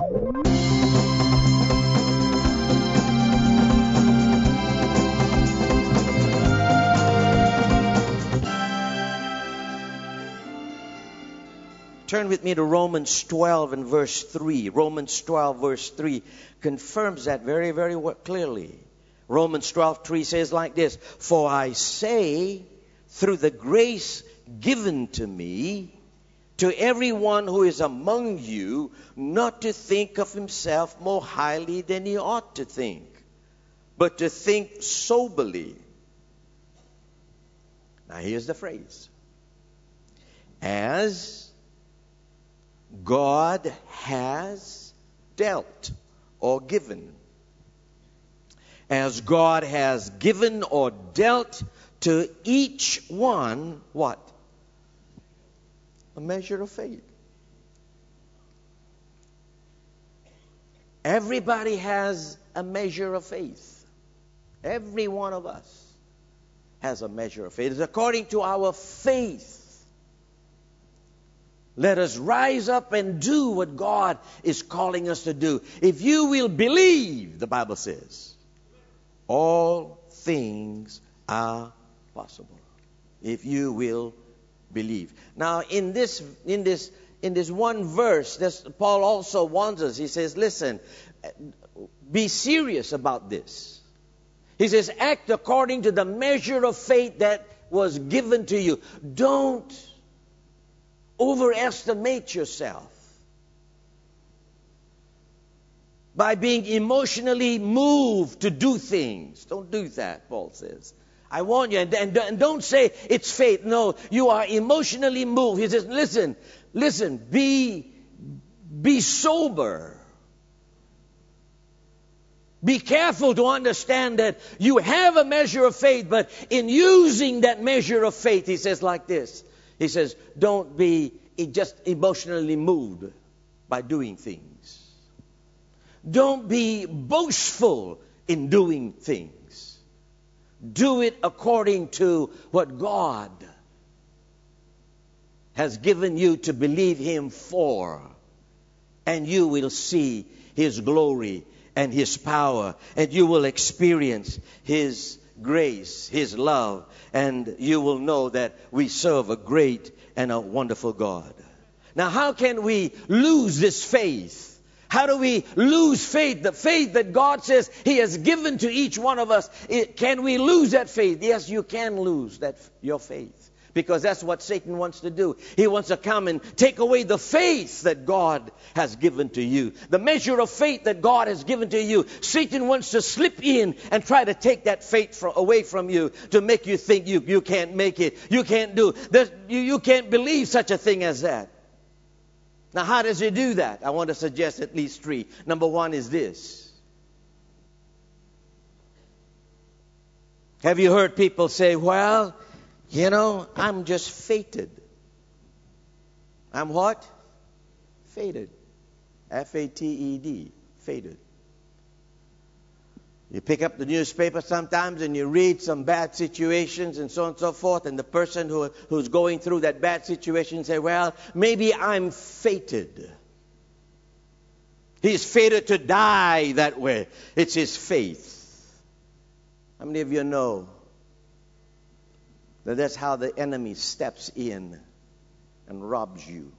Turn with me to Romans 12 and verse 3. Romans 12 verse 3 confirms that very, very clearly. Romans 12 3 says like this For I say, through the grace given to me, to everyone who is among you, not to think of himself more highly than he ought to think, but to think soberly. Now, here's the phrase As God has dealt or given. As God has given or dealt to each one what? A measure of faith. Everybody has a measure of faith. Every one of us has a measure of faith. It's according to our faith let us rise up and do what God is calling us to do. If you will believe, the Bible says, all things are possible. If you will believe. Now, in this, in this, in this one verse, this, Paul also warns us. He says, listen, be serious about this. He says, act according to the measure of faith that was given to you. Don't overestimate yourself by being emotionally moved to do things. Don't do that, Paul says. I warn you, and, and, and, don't say it's faith. No, you are emotionally moved. He says, listen, listen, be, be sober. Be careful to understand that you have a measure of faith, but in using that measure of faith, he says like this he says, don't be just emotionally moved by doing things. Don't be boastful in doing things. Do it according to what God has given you to believe Him for. And you will see His glory and His power, and you will experience His grace, His love, and you will know that we serve a great and a wonderful God. Now, how can we lose this faith? How do we lose faith? The faith that God says He has given to each one of us. It, can we lose that faith? Yes, you can lose that your faith. Because that's what Satan wants to do. He wants to come and take away the faith that God has given to you. The measure of faith that God has given to you. Satan wants to slip in and try to take that faith away from you to make you think you, you can't make it. You can't do. You, you can't believe such a thing as that. Now, how does he do that? I want to suggest at least three. Number one is this. Have you heard people say, well, you know, I'm just fated. I'm what? Fated. F A T E D. Fated. You pick up the newspaper sometimes and you read some bad situations and so on and so forth, and the person who, who's going through that bad situation say, Well, maybe I'm fated. He's fated to die that way. It's his faith. How many of you know that that's how the enemy steps in and robs you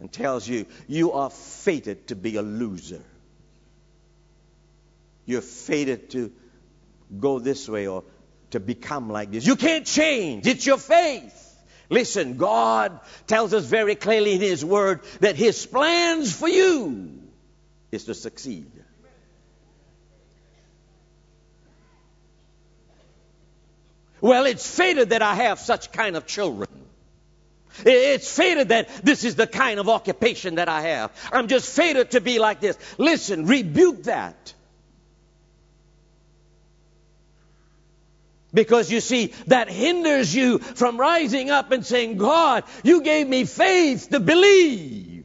and tells you you are fated to be a loser. You're fated to go this way or to become like this. You can't change. It's your faith. Listen, God tells us very clearly in His Word that His plans for you is to succeed. Well, it's fated that I have such kind of children. It's fated that this is the kind of occupation that I have. I'm just fated to be like this. Listen, rebuke that. Because you see, that hinders you from rising up and saying, God, you gave me faith to believe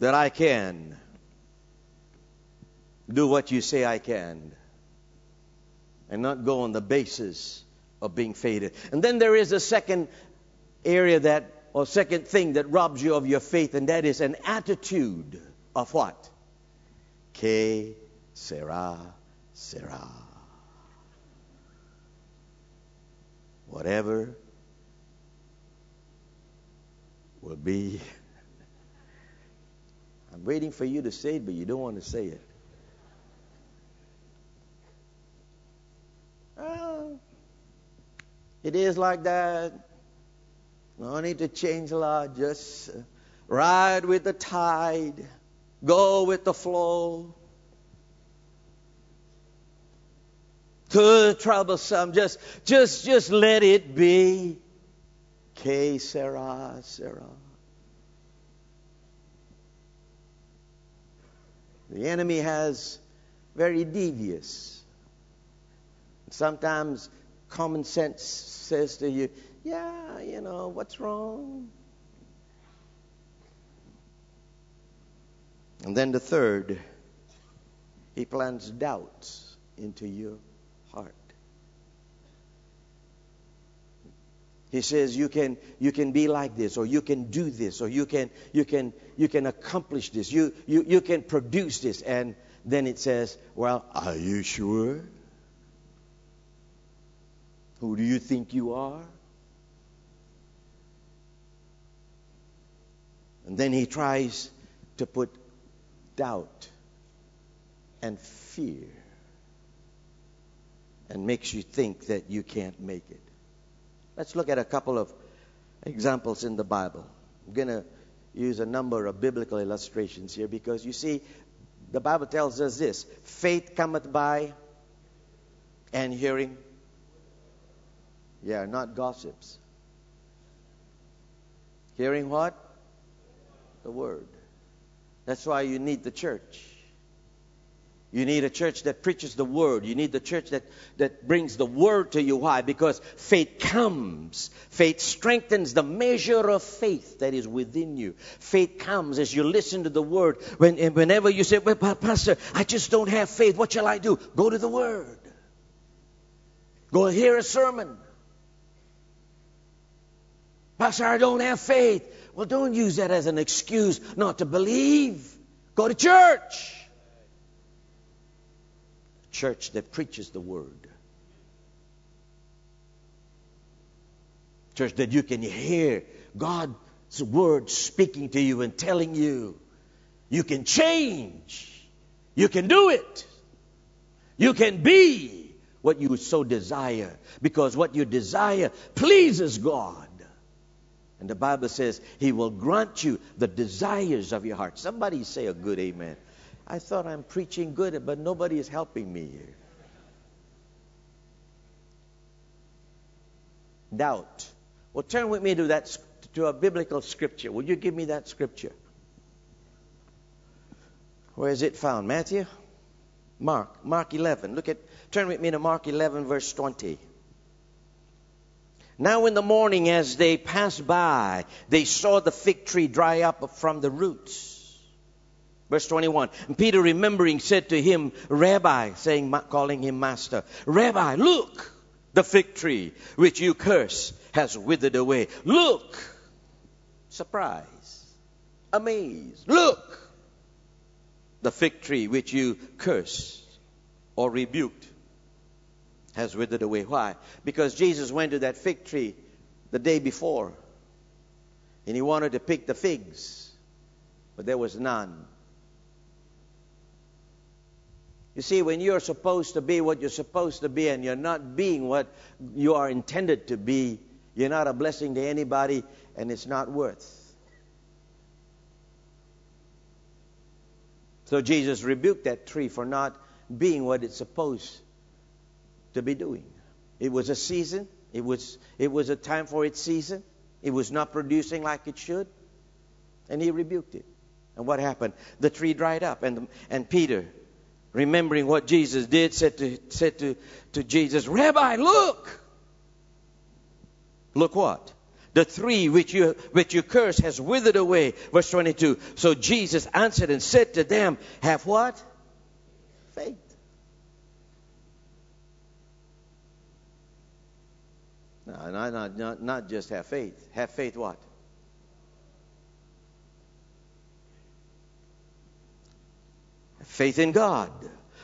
that I can do what you say I can and not go on the basis of being faded. And then there is a second area that or second thing that robs you of your faith, and that is an attitude of what? Que sera, sera. Whatever will be. I'm waiting for you to say it, but you don't want to say it. Well, it is like that. No need to change a lot. Just ride with the tide, go with the flow. Too troublesome. Just, just, just let it be. Que sera, sera. The enemy has very devious. Sometimes common sense says to you, yeah, you know, what's wrong? And then the third, he plants doubts into your heart. He says you can you can be like this or you can do this or you can you can you can accomplish this. You you you can produce this and then it says, "Well, are you sure? Who do you think you are?" And then he tries to put doubt and fear and makes you think that you can't make it. Let's look at a couple of examples in the Bible. I'm going to use a number of biblical illustrations here because you see, the Bible tells us this faith cometh by and hearing. Yeah, not gossips. Hearing what? The Word. That's why you need the church. You need a church that preaches the word. You need the church that, that brings the word to you. Why? Because faith comes. Faith strengthens the measure of faith that is within you. Faith comes as you listen to the word. When, whenever you say, well, Pastor, I just don't have faith. What shall I do? Go to the word. Go hear a sermon. Pastor, I don't have faith. Well, don't use that as an excuse not to believe. Go to church church that preaches the word. Church that you can hear God's word speaking to you and telling you you can change. You can do it. You can be what you so desire because what you desire pleases God. And the Bible says He will grant you the desires of your heart. Somebody say a good amen. I thought I'm preaching good, but nobody is helping me here. Doubt. Well, turn with me to that to a biblical scripture. Will you give me that scripture? Where is it found? Matthew? Mark. Mark 11. Look at turn with me to Mark 11 verse 20. Now in the morning as they passed by, they saw the fig tree dry up from the roots. Verse 21. And Peter, remembering, said to him, Rabbi, saying, calling him master, Rabbi, look, the fig tree which you curse has withered away. Look, surprise, amazed. Look, the fig tree which you curse or rebuked has withered away. Why? Because Jesus went to that fig tree the day before and he wanted to pick the figs, but there was none. You see, when you're supposed to be what you're supposed to be and you're not being what you are intended to be, you're not a blessing to anybody and it's not worth. So Jesus rebuked that tree for not being what it's supposed to be doing. It was a season. It was, it was a time for its season. It was not producing like it should. And he rebuked it. And what happened? The tree dried up. And, and Peter, remembering what Jesus did, said to, said to, to Jesus, Rabbi, look! Look what? The three which you, which you curse has withered away. Verse 22. So Jesus answered and said to them, Have what? Faith. No, not, not, not just have faith. Have faith what? Faith in God.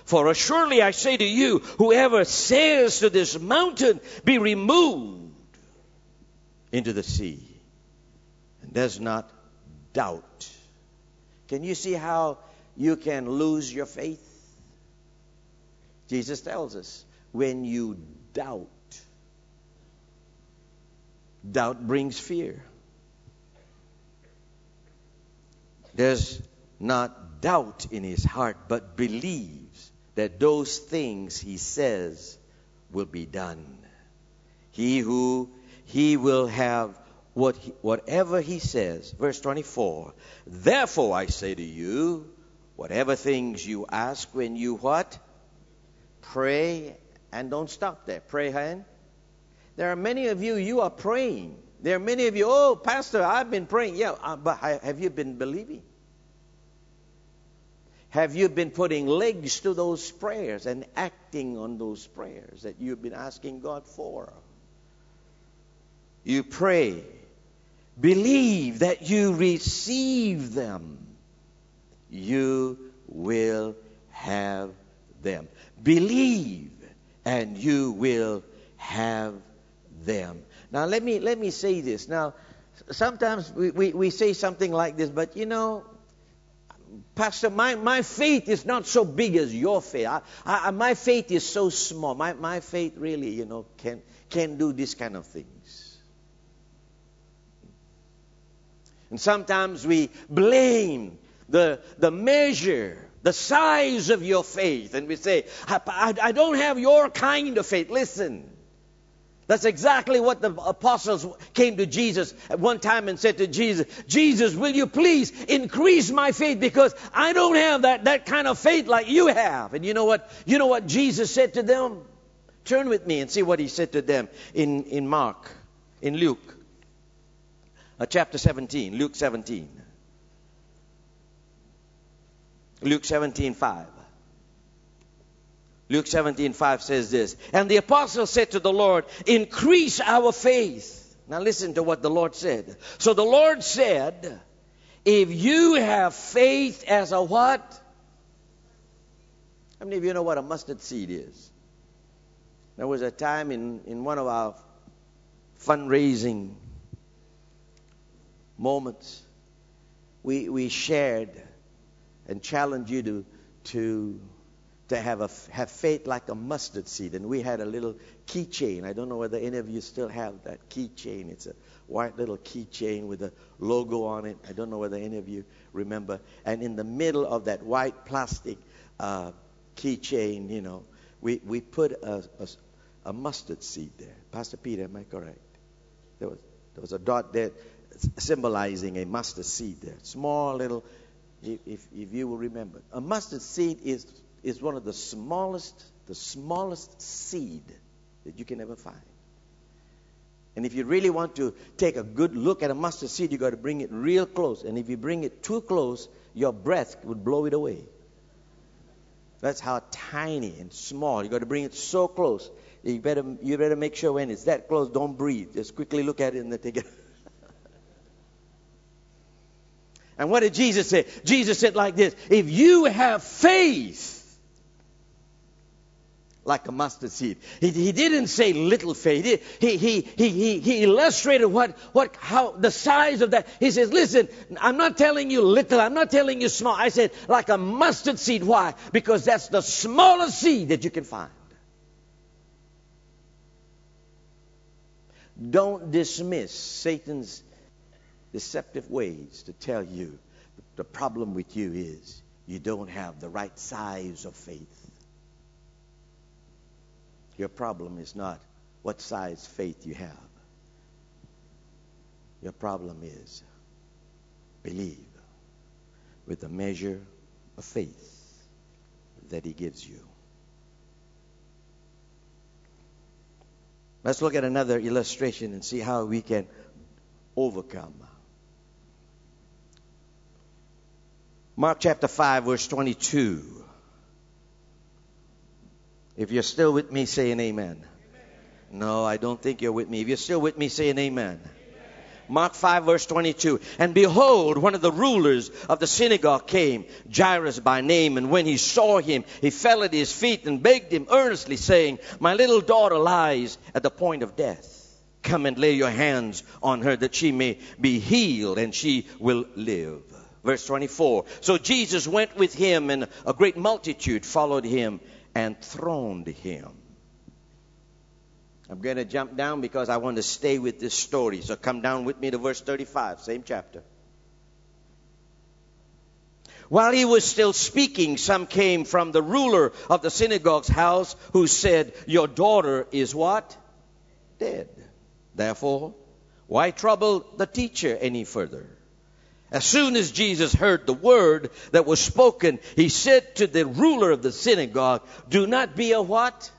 For surely I say to you, whoever says to this mountain, be removed into the sea, and does not doubt. Can you see how you can lose your faith? Jesus tells us when you doubt, doubt brings fear. Does not doubt in his heart, but believes that those things he says will be done. He who he will have what he, whatever he says. Verse 24. Therefore I say to you, whatever things you ask when you what? Pray and don't stop there. Pray hand. There are many of you, you are praying. There are many of you, oh, Pastor, I've been praying. Yeah, uh, but have you been believing? Have you been putting legs to those prayers and acting on those prayers that you've been asking God for? You pray. Believe that you receive them. You will have them. Believe and you will have them. Now let me let me say this. Now sometimes we, we, we say something like this, but you know, Pastor, my, my faith is not so big as your faith. I, I, my faith is so small. My, my faith really, you know, can, can do this kind of things. And sometimes we blame the, the measure, the size of your faith, and we say, I, I, I don't have your kind of faith. Listen, that's exactly what the apostles came to Jesus at one time and said to Jesus, Jesus, will you please increase my faith because I don't have that, that kind of faith like you have. And you know what? You know what Jesus said to them? Turn with me and see what he said to them in, in Mark, in Luke, uh, chapter 17, Luke 17. Luke 17, 5. Luke 17, 5 says this. And the apostle said to the Lord, Increase our faith. Now listen to what the Lord said. So the Lord said, If you have faith as a what? How many of you know what a mustard seed is? There was a time in, in one of our fundraising moments, we, we shared and challenged you to, to to have a have faith like a mustard seed. And we had a little keychain. I don't know whether any of you still have that keychain. It's a white little keychain with a logo on it. I don't know whether any of you remember. And in the middle of that white plastic uh, keychain, you know, we we put a, a, a mustard seed there. Pastor Peter, am I correct? There was there was a dot there symbolizing a mustard seed there. Small little. If, if you will remember, a mustard seed is is one of the smallest, the smallest seed that you can ever find. And if you really want to take a good look at a mustard seed, you've got to bring it real close. And if you bring it too close, your breath would blow it away. That's how tiny and small. You've got to bring it so close. You better you better make sure when it's that close, don't breathe. Just quickly look at it and then take it. and what did Jesus say? Jesus said like this: If you have faith like a mustard seed. He, he didn't say little faith. He, he, he, he, he illustrated what, what, how, the size of that. He says, listen, I'm not telling you little. I'm not telling you small. I said like a mustard seed. Why? Because that's the smallest seed that you can find. Don't dismiss Satan's deceptive ways to tell you the problem with you is you don't have the right size of faith. Your problem is not what size faith you have. Your problem is believe with the measure of faith that He gives you. Let's look at another illustration and see how we can overcome. Mark chapter 5, verse 22. If you're still with me, say an amen. amen. No, I don't think you're with me. If you're still with me, say an amen. amen. Mark 5 verse 22. And behold, one of the rulers of the synagogue came, Jairus by name, and when he saw him, he fell at his feet and begged him earnestly, saying, My little daughter lies at the point of death. Come and lay your hands on her that she may be healed and she will live. Verse 24. So Jesus went with him and a great multitude followed him and throned him. I'm going to jump down because I want to stay with this story. So come down with me to verse 35, same chapter. While he was still speaking, some came from the ruler of the synagogue's house who said, Your daughter is what? Dead. Therefore, why trouble the teacher any further? As soon as Jesus heard the word that was spoken, he said to the ruler of the synagogue, Do not be a what?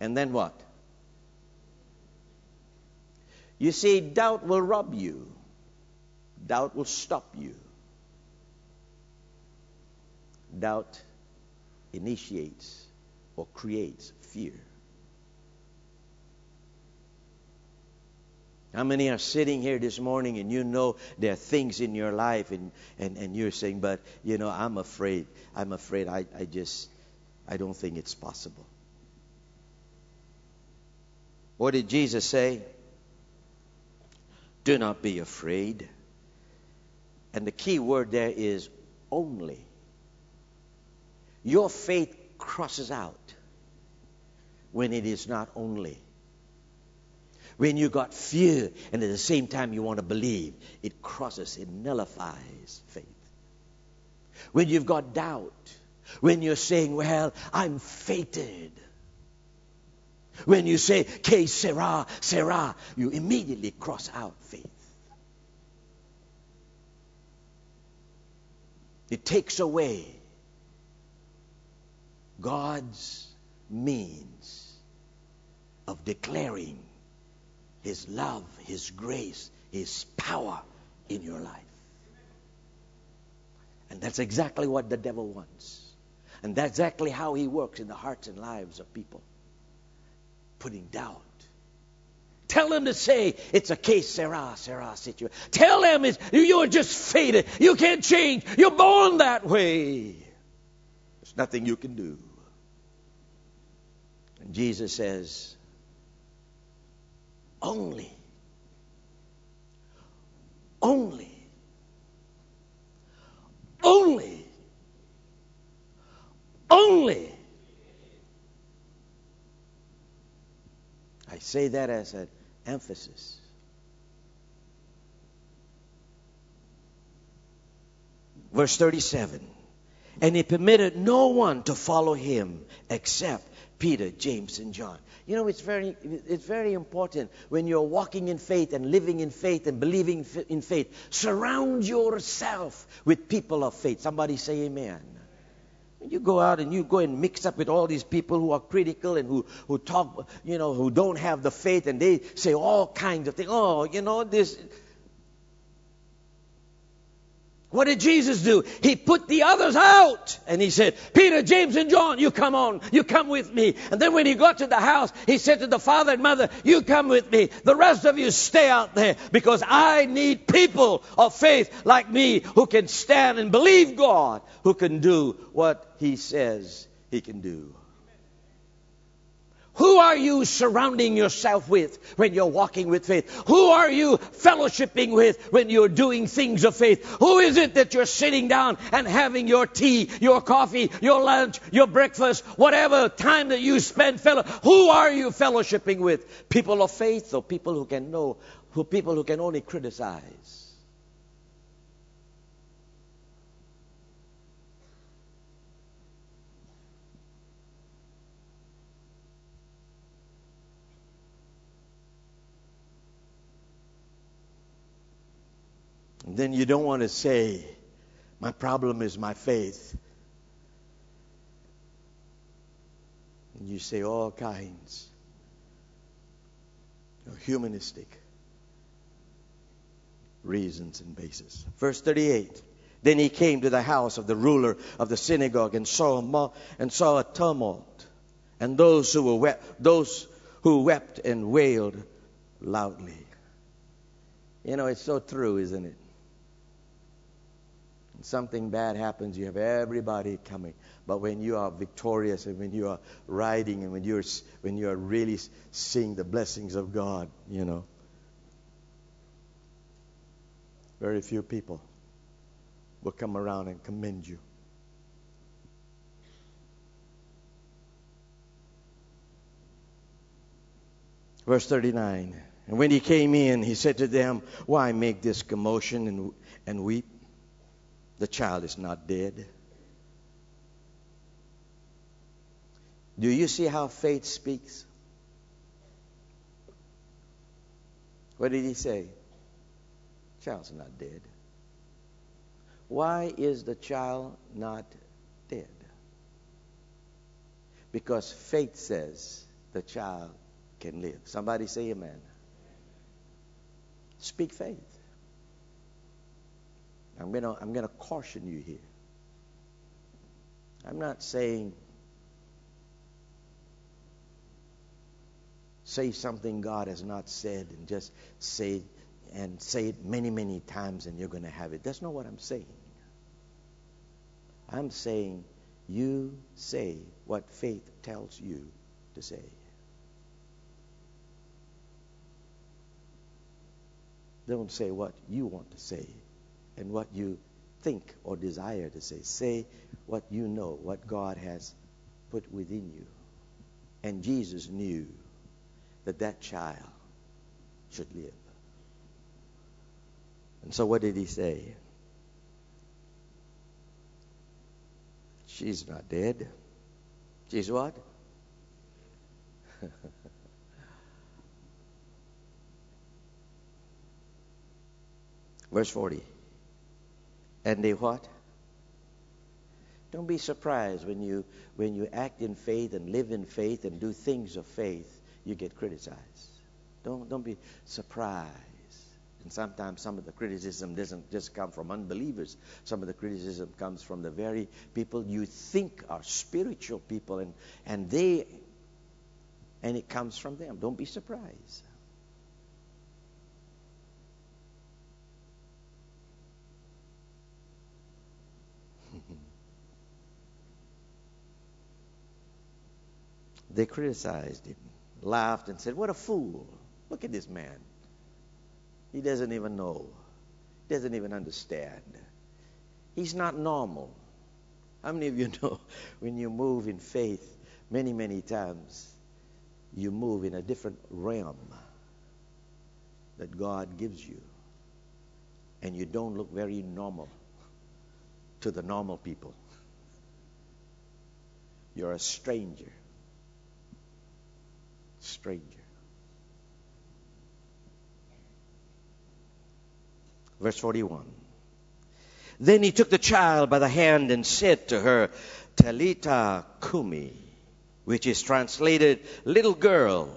And then what? You see, doubt will rob you. Doubt will stop you. Doubt initiates or creates fear. How many are sitting here this morning and you know there are things in your life and, and, and you're saying, but you know, I'm afraid. I'm afraid. I, I just, I don't think it's possible. What did Jesus say? Do not be afraid. And the key word there is only. Your faith crosses out when it is not only. When you got fear and at the same time you want to believe, it crosses, it nullifies faith. When you've got doubt, when you're saying, well, I'm fated. When you say, Que sera, sera, you immediately cross out faith. It takes away God's means of declaring His love, His grace, His power in your life. And that's exactly what the devil wants. And that's exactly how he works in the hearts and lives of people putting doubt. Tell them to say it's a que sera, sera situation. Tell them it's, you're just fated. You can't change. You're born that way. There's nothing you can do. And Jesus says, only, only, only, only. I say that as an emphasis. Verse 37 And he permitted no one to follow him except Peter, James, and John. You know, it's very, it's very important when you're walking in faith and living in faith and believing in faith. Surround yourself with people of faith. Somebody say amen. You go out and you go and mix up with all these people who are critical and who, who talk, you know, who don't have the faith and they say all kinds of things. Oh, you know, this, what did Jesus do? He put the others out and he said, Peter, James, and John, you come on, you come with me. And then when he got to the house, he said to the father and mother, you come with me. The rest of you stay out there because I need people of faith like me who can stand and believe God, who can do what he says he can do. Who are you surrounding yourself with when you're walking with faith? Who are you fellowshipping with when you're doing things of faith? Who is it that you're sitting down and having your tea, your coffee, your lunch, your breakfast, whatever time that you spend fellow? Who are you fellowshipping with? People of faith or people who can know, who people who can only criticize? Then you don't want to say, My problem is my faith. And you say all kinds humanistic reasons and basis. Verse 38. Then he came to the house of the ruler of the synagogue and saw a, and saw a tumult and those who wept, those who wept and wailed loudly. You know, it's so true, isn't it? Something bad happens, you have everybody coming. But when you are victorious and when you are riding and when you're when you are really seeing the blessings of God, you know, very few people will come around and commend you. Verse 39. And when he came in, he said to them, Why make this commotion and, and weep? The child is not dead. Do you see how faith speaks? What did he say? Child's not dead. Why is the child not dead? Because faith says the child can live. Somebody say amen. Speak faith. I'm going to I'm going to caution you here. I'm not saying say something God has not said and just say and say it many, many times and you're going to have it. That's not what I'm saying. I'm saying you say what faith tells you to say. Don't say what you want to say and what you think or desire to say. Say what you know, what God has put within you. And Jesus knew that that child should live. And so what did he say? She's not dead. She's what? Verse 40. And they what? Don't be surprised when you when you act in faith and live in faith and do things of faith, you get criticized. Don't don't be surprised. And sometimes some of the criticism doesn't just come from unbelievers. Some of the criticism comes from the very people you think are spiritual people and, and they and it comes from them. Don't be surprised. They criticized him, laughed, and said, What a fool. Look at this man. He doesn't even know, he doesn't even understand. He's not normal. How many of you know when you move in faith, many, many times, you move in a different realm that God gives you? And you don't look very normal to the normal people. You're a stranger. Stranger. Verse 41. Then he took the child by the hand and said to her, Talita Kumi, which is translated, Little girl,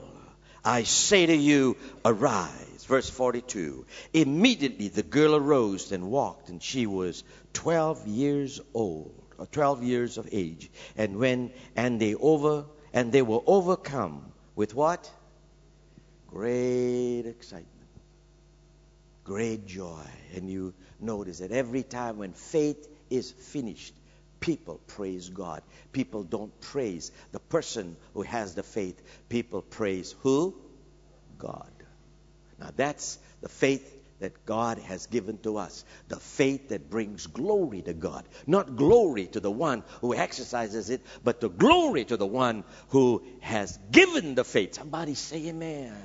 I say to you, arise. Verse 42. Immediately the girl arose and walked, and she was 12 years old, or 12 years of age. And when, and they over, and they were overcome with what? Great excitement great joy. And you notice that every time when faith is finished, people praise God. People don't praise the person who has the faith. People praise who? God. Now that's the faith that God has given to us. The faith that brings glory to God. Not glory to the one who exercises it, but the glory to the one who has given the faith. Somebody say amen.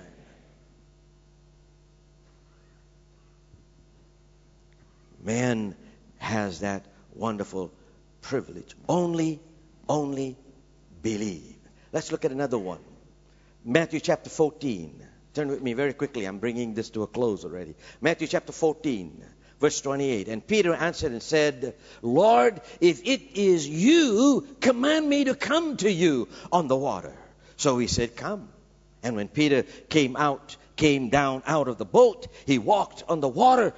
man has that wonderful privilege. Only, only believe. Let's look at another one. Matthew chapter 14. Turn with me very quickly. I'm bringing this to a close already. Matthew chapter 14, verse 28. And Peter answered and said, Lord, if it is you, command me to come to you on the water. So he said, Come. And when Peter came out, came down out of the boat, he walked on the water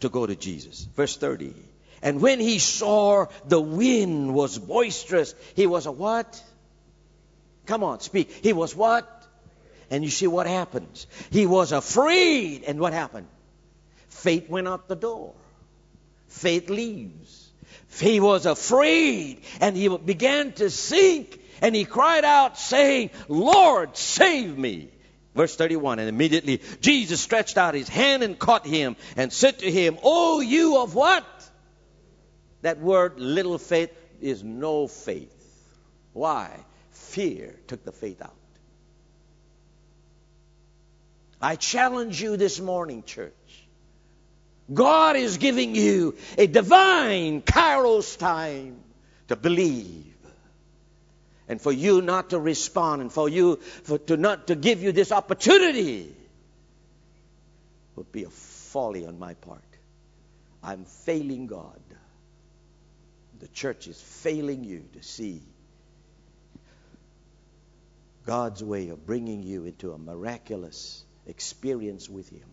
to go to Jesus. Verse 30. And when he saw the wind was boisterous, he was a what? Come on, speak. He was what? And you see what happens. He was afraid. And what happened? Faith went out the door. Faith leaves. He was afraid and he began to sink and he cried out saying, Lord, save me. Verse 31, and immediately Jesus stretched out his hand and caught him and said to him, Oh, you of what? That word, little faith, is no faith. Why? Fear took the faith out. I challenge you this morning, church. God is giving you a divine kairos time to believe. And for you not to respond and for you for, to not to give you this opportunity would be a folly on my part. I'm failing God. The church is failing you to see God's way of bringing you into a miraculous experience with Him.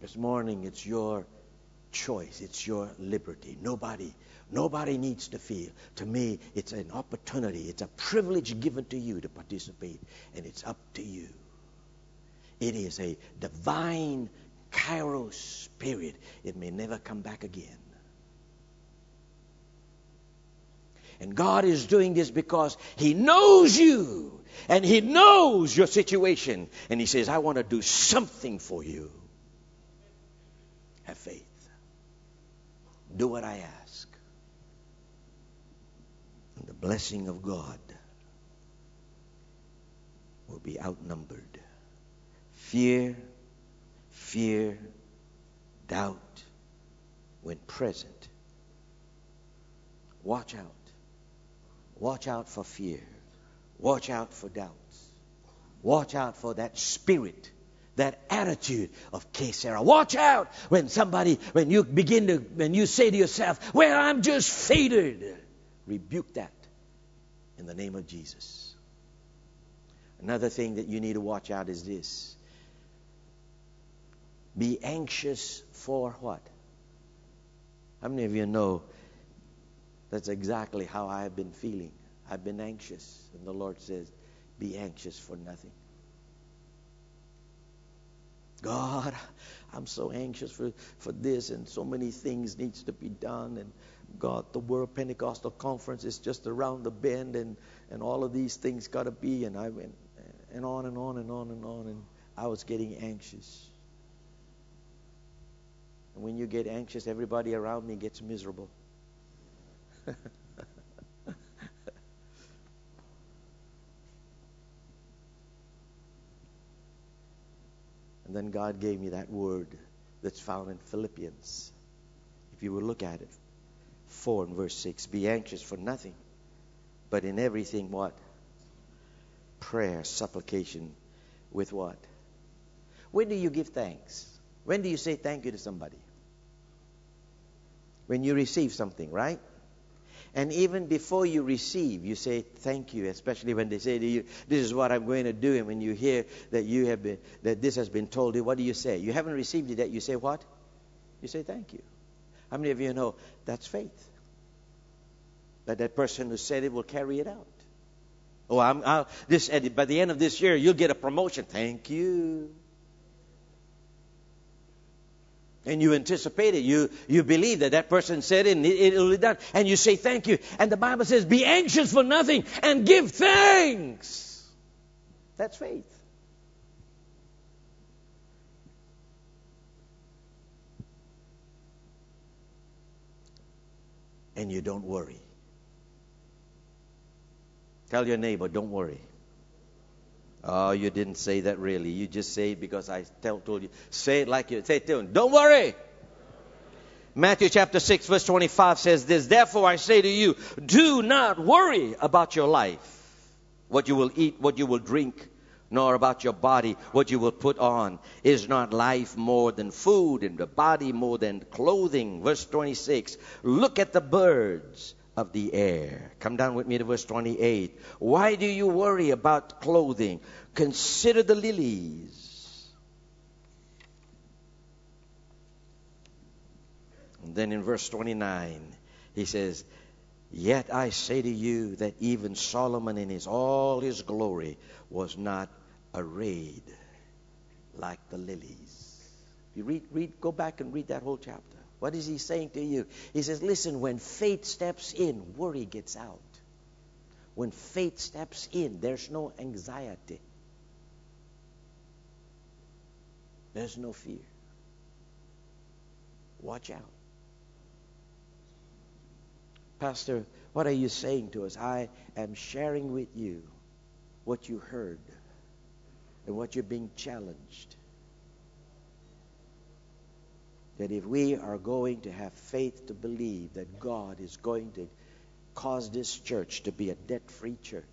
This morning, it's your choice. It's your liberty. Nobody, nobody needs to feel. To me, it's an opportunity. It's a privilege given to you to participate, and it's up to you. It is a divine kairos spirit. It may never come back again. And God is doing this because He knows you and He knows your situation. And He says, I want to do something for you. Have faith. Do what I ask. And the blessing of God will be outnumbered. Fear, fear, doubt, when present. Watch out. Watch out for fear. Watch out for doubts. Watch out for that spirit, that attitude of Sarah. Watch out when somebody, when you begin to, when you say to yourself, well, I'm just faded. Rebuke that in the name of Jesus. Another thing that you need to watch out is this. Be anxious for what? How many of you know that's exactly how I have been feeling. I've been anxious. And the Lord says, Be anxious for nothing. God, I'm so anxious for, for this, and so many things needs to be done. And God, the World Pentecostal Conference is just around the bend, and, and all of these things got to be. And I went and on and on and on and on, and I was getting anxious. And when you get anxious, everybody around me gets miserable. and then God gave me that word that's found in Philippians. If you will look at it, 4 and verse 6 Be anxious for nothing, but in everything, what? Prayer, supplication, with what? When do you give thanks? When do you say thank you to somebody? When you receive something, right? And even before you receive, you say thank you, especially when they say to you, This is what I'm going to do. And when you hear that you have been that this has been told you, what do you say? You haven't received it yet, you say what? You say thank you. How many of you know that's faith? That that person who said it will carry it out. Oh, I'm I'll, this by the end of this year you'll get a promotion. Thank you and you anticipate it. You, you believe that that person said it and it, will be done. And you say thank you. And the Bible says, be anxious for nothing and give thanks. That's faith. And you don't worry. Tell your neighbor, don't worry. Oh, you didn't say that really. You just say it because I tell, told you. Say it like you say it to. Don't worry. Matthew chapter 6 verse 25 says this, Therefore I say to you, do not worry about your life, what you will eat, what you will drink, nor about your body, what you will put on. Is not life more than food and the body more than clothing? Verse 26, Look at the birds of the air. Come down with me to verse 28. Why do you worry about clothing? Consider the lilies. And then in verse 29, He says, Yet I say to you that even Solomon in his all his glory was not arrayed like the lilies. You read, read, go back and read that whole chapter. What is he saying to you? He says, listen, when faith steps in, worry gets out. When faith steps in, there's no anxiety. There's no fear. Watch out. Pastor, what are you saying to us? I am sharing with you what you heard and what you're being challenged. That if we are going to have faith to believe that God is going to cause this church to be a debt free church,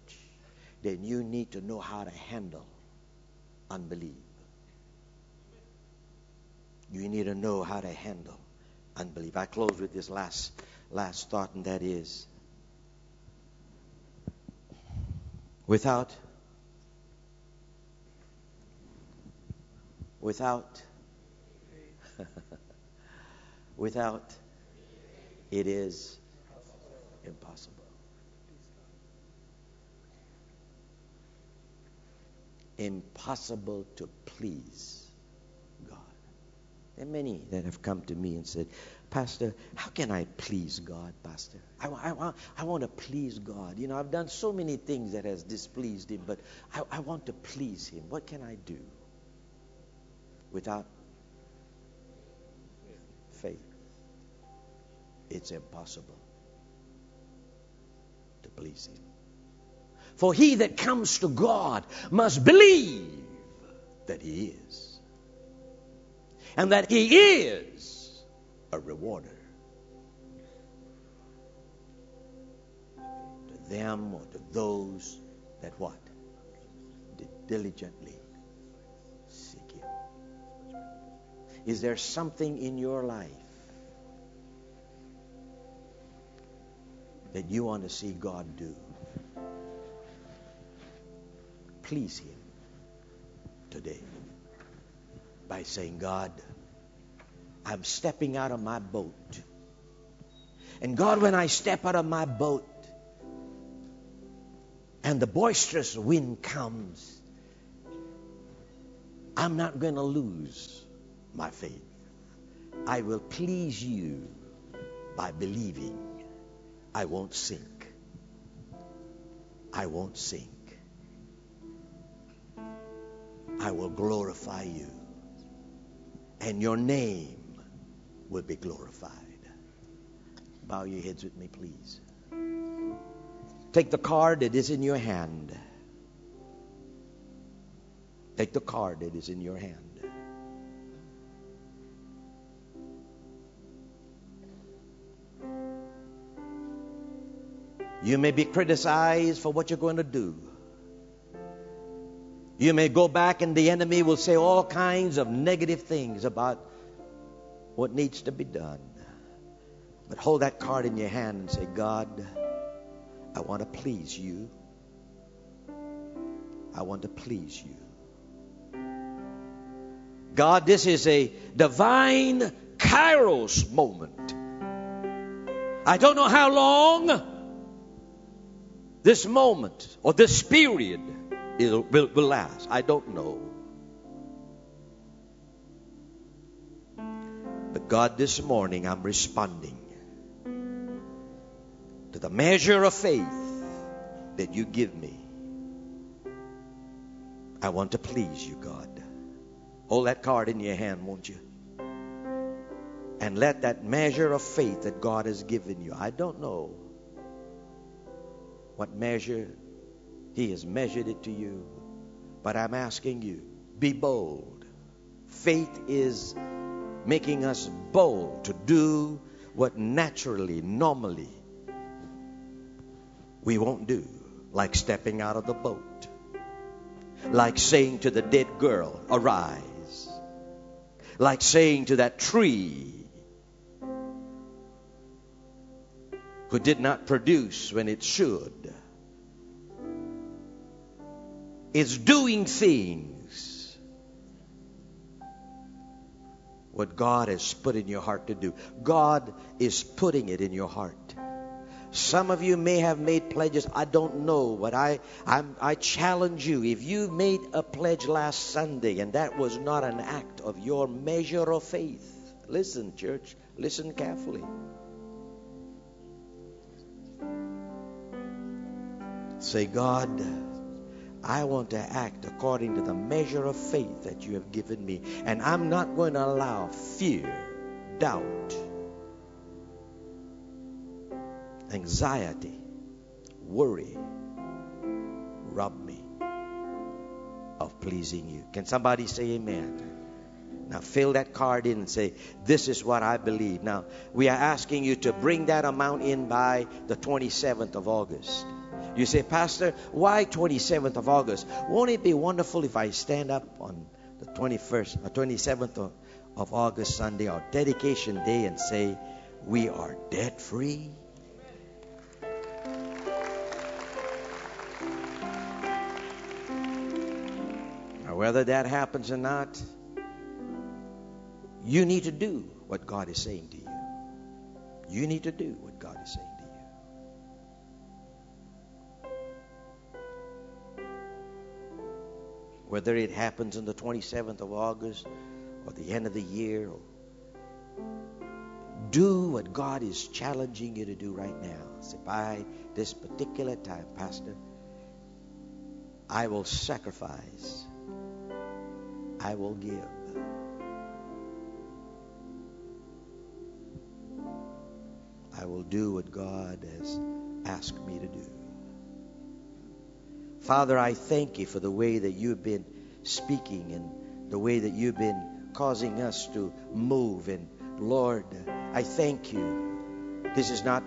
then you need to know how to handle unbelief. You need to know how to handle unbelief. I close with this last last thought, and that is without without without it is impossible. Impossible to please God. There are many that have come to me and said, Pastor, how can I please God, Pastor? I, I, I want to please God. You know, I've done so many things that has displeased Him, but I, I want to please Him. What can I do? Without faith, it's impossible to please Him. For he that comes to God must believe that He is, and that He is a rewarder. To them or to those that what? Did diligently seek Him. Is there something in your life that you want to see God do? Please Him today by saying, God, I'm stepping out of my boat. And God, when I step out of my boat and the boisterous wind comes, I'm not going to lose my faith. I will please you by believing I won't sink. I won't sink. I will glorify you. And your name will be glorified. Bow your heads with me, please. Take the card that is in your hand. Take the card that is in your hand. You may be criticized for what you're going to do. You may go back and the enemy will say all kinds of negative things about what needs to be done. But hold that card in your hand and say, God, I want to please you. I want to please you. God, this is a divine kairos moment. I don't know how long this moment or this period will, will last. I don't know. But God, this morning I'm responding to the measure of faith that you give me. I want to please you, God. Hold that card in your hand, won't you? And let that measure of faith that God has given you, I don't know what measure He has measured it to you, but I'm asking you, be bold. Faith is making us bold to do what naturally, normally, we won't do, like stepping out of the boat, like saying to the dead girl, Arise, like saying to that tree who did not produce when it should. It's doing things what God has put in your heart to do. God is putting it in your heart. Some of you may have made pledges. I don't know, but I, I'm, I challenge you. If you made a pledge last Sunday and that was not an act of your measure of faith, listen, church, listen carefully. Say, God, I want to act according to the measure of faith that you have given me. And I'm not going to allow fear, doubt, anxiety, worry rob me of pleasing you. Can somebody say amen? Now fill that card in and say, This is what I believe. Now, we are asking you to bring that amount in by the 27th of August. You say, Pastor, why 27th of August? Won't it be wonderful if I stand up on the 21st, or 27th of, of August, Sunday, our dedication day, and say, We are debt free? Now, whether that happens or not, you need to do what God is saying to you. You need to do what God is saying Whether it happens on the 27th of August or the end of the year, do what God is challenging you to do right now. Say, by this particular time, Pastor, I will sacrifice. I will give. I will do what God has asked me to do. Father, I thank you for the way that you've been speaking and the way that you've been causing us to move. And Lord, I thank you. This is not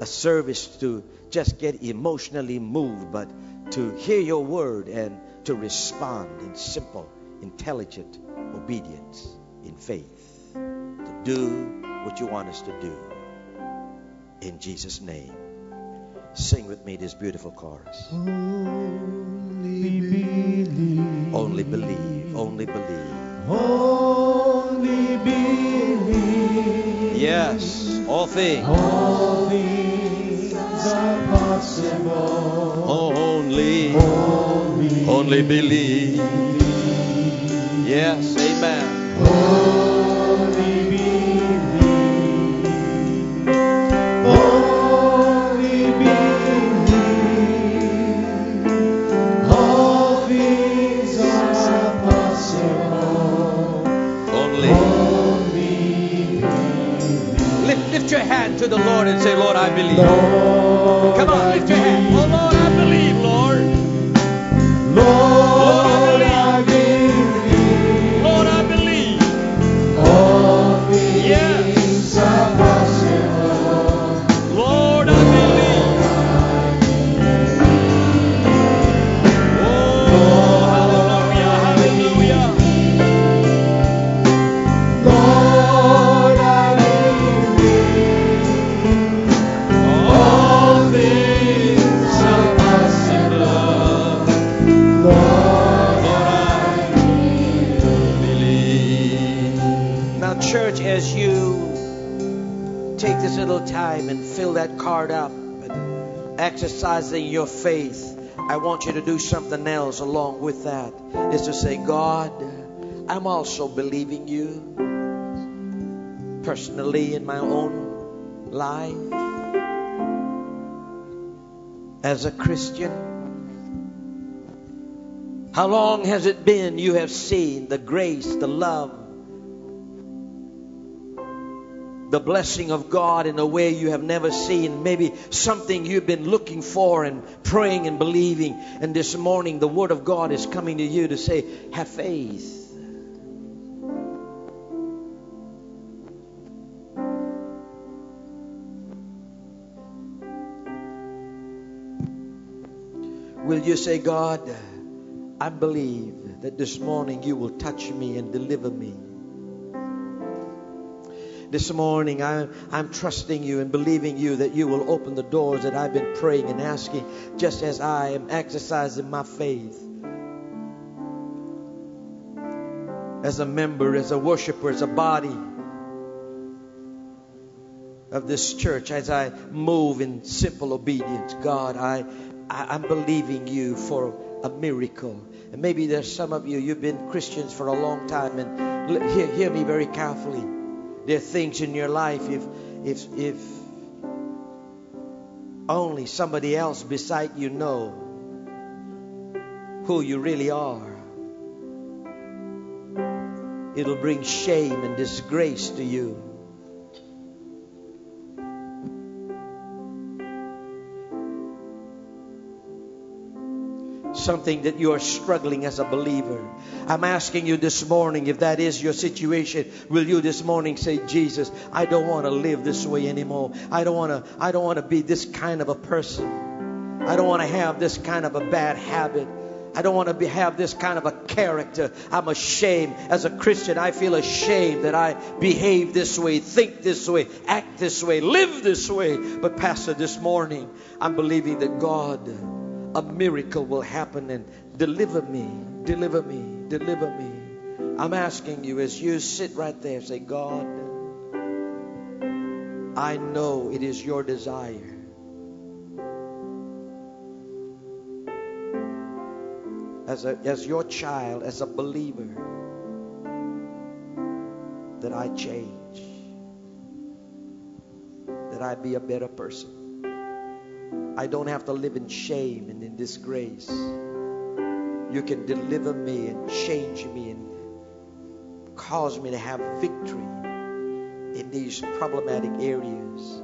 a service to just get emotionally moved, but to hear your word and to respond in simple, intelligent obedience in faith. To do what you want us to do in Jesus' name. Sing with me this beautiful chorus. Only believe. Only believe, only believe. Only believe. Yes, all things. All things are possible. Only, Only only believe. Yes, amen. Only to the Lord and say, Lord, I believe. Lord, Come on, lift your that card up and exercising your faith, I want you to do something else along with that. Is to say, God, I'm also believing you personally in my own life as a Christian. How long has it been you have seen the grace, the love, the blessing of God in a way you have never seen. Maybe something you've been looking for and praying and believing. And this morning, the Word of God is coming to you to say, Have faith. Will you say, God, I believe that this morning you will touch me and deliver me. This morning, I'm, I'm trusting you and believing you that you will open the doors that I've been praying and asking, just as I am exercising my faith. as a member, as a worshiper, as a body of this church, as I move in simple obedience, God, I, I, am believing you for a miracle. And maybe there's some of you, you've been Christians for a long time, and hear, hear me very carefully. There are things in your life, if, if, if only somebody else beside you know who you really are, it'll bring shame and disgrace to you. Something that you are struggling as a believer. I'm asking you this morning, if that is your situation, will you this morning say, Jesus, I don't want to live this way anymore. I don't want to, I don't want to be this kind of a person. I don't want to have this kind of a bad habit. I don't want to be, have this kind of a character. I'm ashamed. As a Christian, I feel ashamed that I behave this way, think this way, act this way, live this way. But, Pastor, this morning, I'm believing that God a miracle will happen and deliver me, deliver me, deliver me. I'm asking you as you sit right there, say, God, I know it is your desire. As, a, as your child, as a believer, that I change, that I be a better person. I don't have to live in shame and in disgrace. You can deliver me and change me and cause me to have victory in these problematic areas.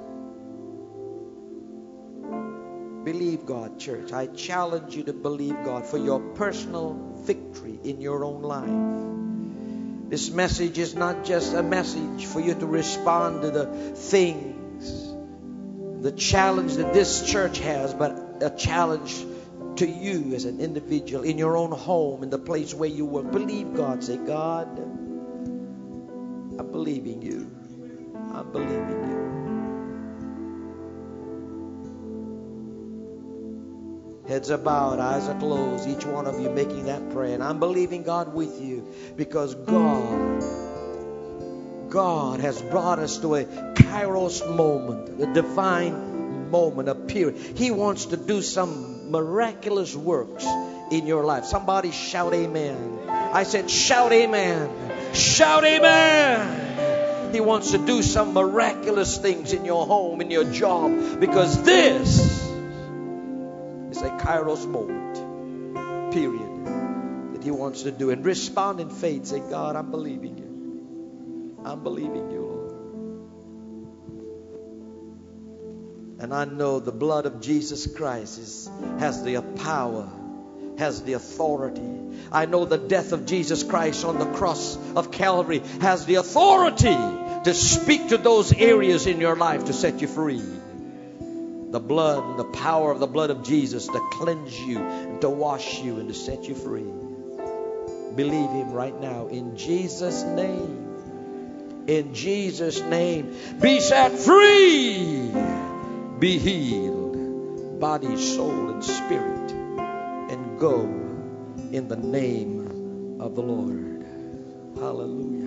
Believe God, church. I challenge you to believe God for your personal victory in your own life. This message is not just a message for you to respond to the thing the challenge that this church has, but a challenge to you as an individual in your own home, in the place where you work. Believe God. Say, God, I'm believing you. I'm believing you. Heads are bowed, eyes are closed, each one of you making that prayer. And I'm believing God with you because God God has brought us to a kairos moment, a divine moment, a period. He wants to do some miraculous works in your life. Somebody shout amen. I said, shout amen. Shout amen. He wants to do some miraculous things in your home, in your job, because this is a kairos moment, period, that He wants to do. And respond in faith. Say, God, I'm believing you. I'm believing you, Lord. And I know the blood of Jesus Christ is, has the power, has the authority. I know the death of Jesus Christ on the cross of Calvary has the authority to speak to those areas in your life to set you free. The blood and the power of the blood of Jesus to cleanse you and to wash you and to set you free. Believe Him right now in Jesus' name in Jesus' name. Be set free. Be healed, body, soul, and spirit. And go in the name of the Lord. Hallelujah.